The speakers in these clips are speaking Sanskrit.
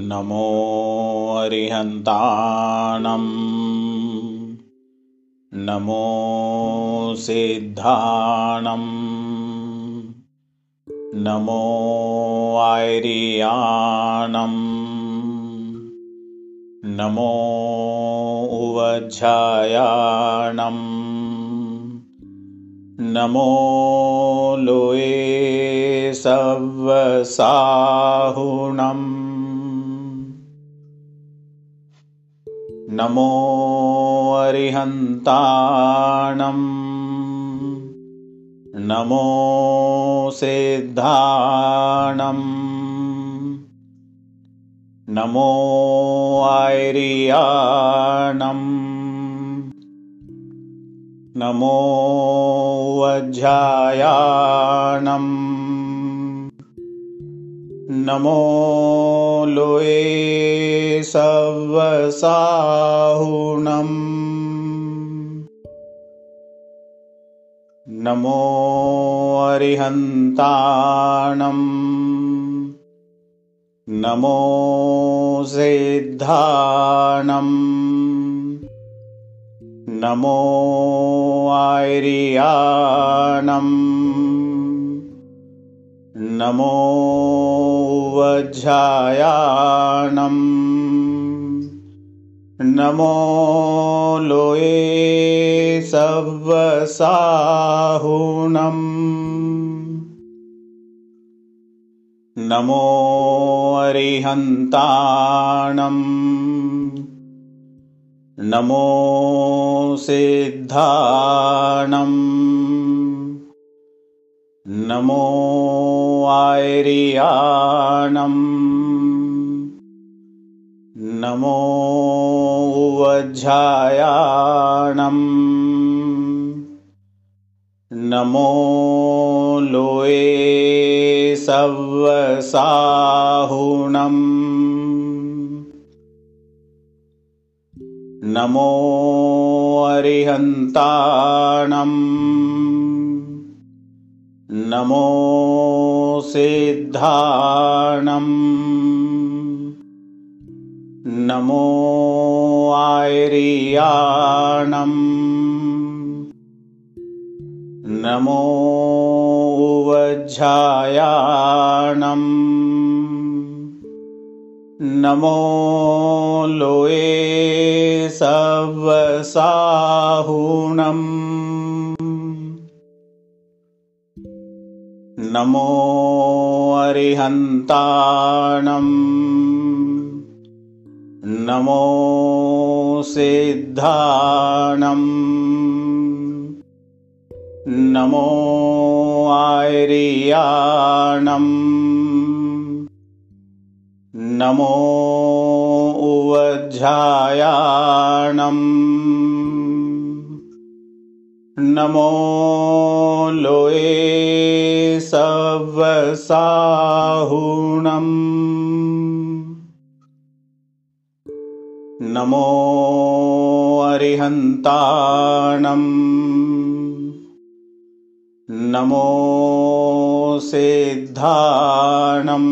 नमो अरिहन्ताणम् नमो सिद्धाणम्। नमो ऐरियाणम् नमो उवज्झायाणम् नमो लोये सवसाहुणम् नमो अरिहन्ताणम्। नमो सिद्धाणम्। नमो ऐरियाणम् नमो वज्झायाणम् नमो लोये सवसाहुणम् नमो अरिहन्ताणम् नमो सिद्धाणम् नमो ऐरियाणम् नमो वज्झायाणम् नमो लोये सवसाहुणम् नमो अरिहन्ताणम् नमो सिद्धाणम्। नमो ऐरियाणम् नमो वज्झायाणम् नमो लोये सवसाहुणम् नमो अरिहन्ताणम्। नमो सिद्धाणम्। नमो ऐरियाणम् नमो वज्झायाणम् नमो लोये सवसाहुणम् नमो अरिहन्ताणम्। नमो सिद्धाणम्। नमो ऐरियाणम् नमो उवज्झायाणम् नमो लोये सवसाहुणम् नमो अरिहन्ताणम् नमो सिद्धाणम्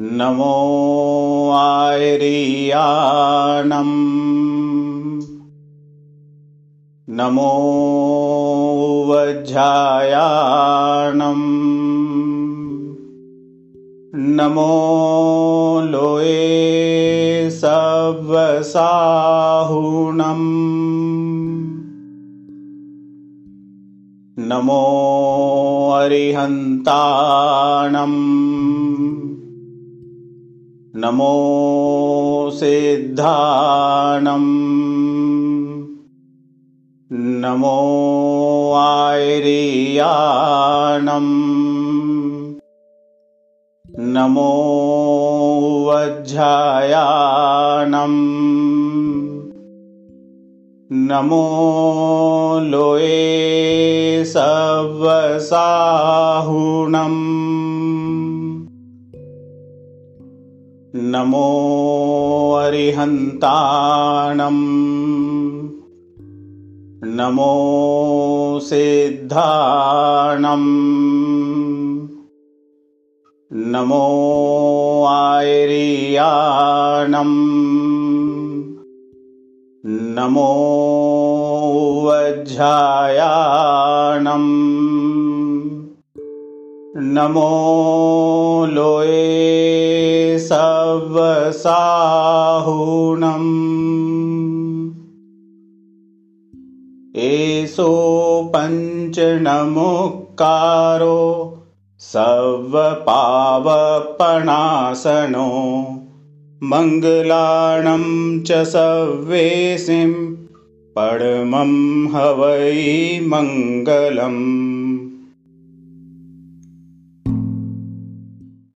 नमो ऐरियाणम् नमो वज्झायाणम् नमो लोये सवसाहुणम् नमो अरिहन्ताणम् नमो सिद्धाणम् नमो ऐरियाणम् नमो वज्झायाणम् नमो लोये सवसाहुणम् नमो अरिहन्ताणम्। नमो सिद्धाणम्। नमो आयर्याणम्। नमो वज्झायाणम् नमो लोये सवसाहुणम् एषो पञ्चनमुक्कारो सवपावपणासनो मङ्गलाणं च सवेसिं परमं ह वै मङ्गलम्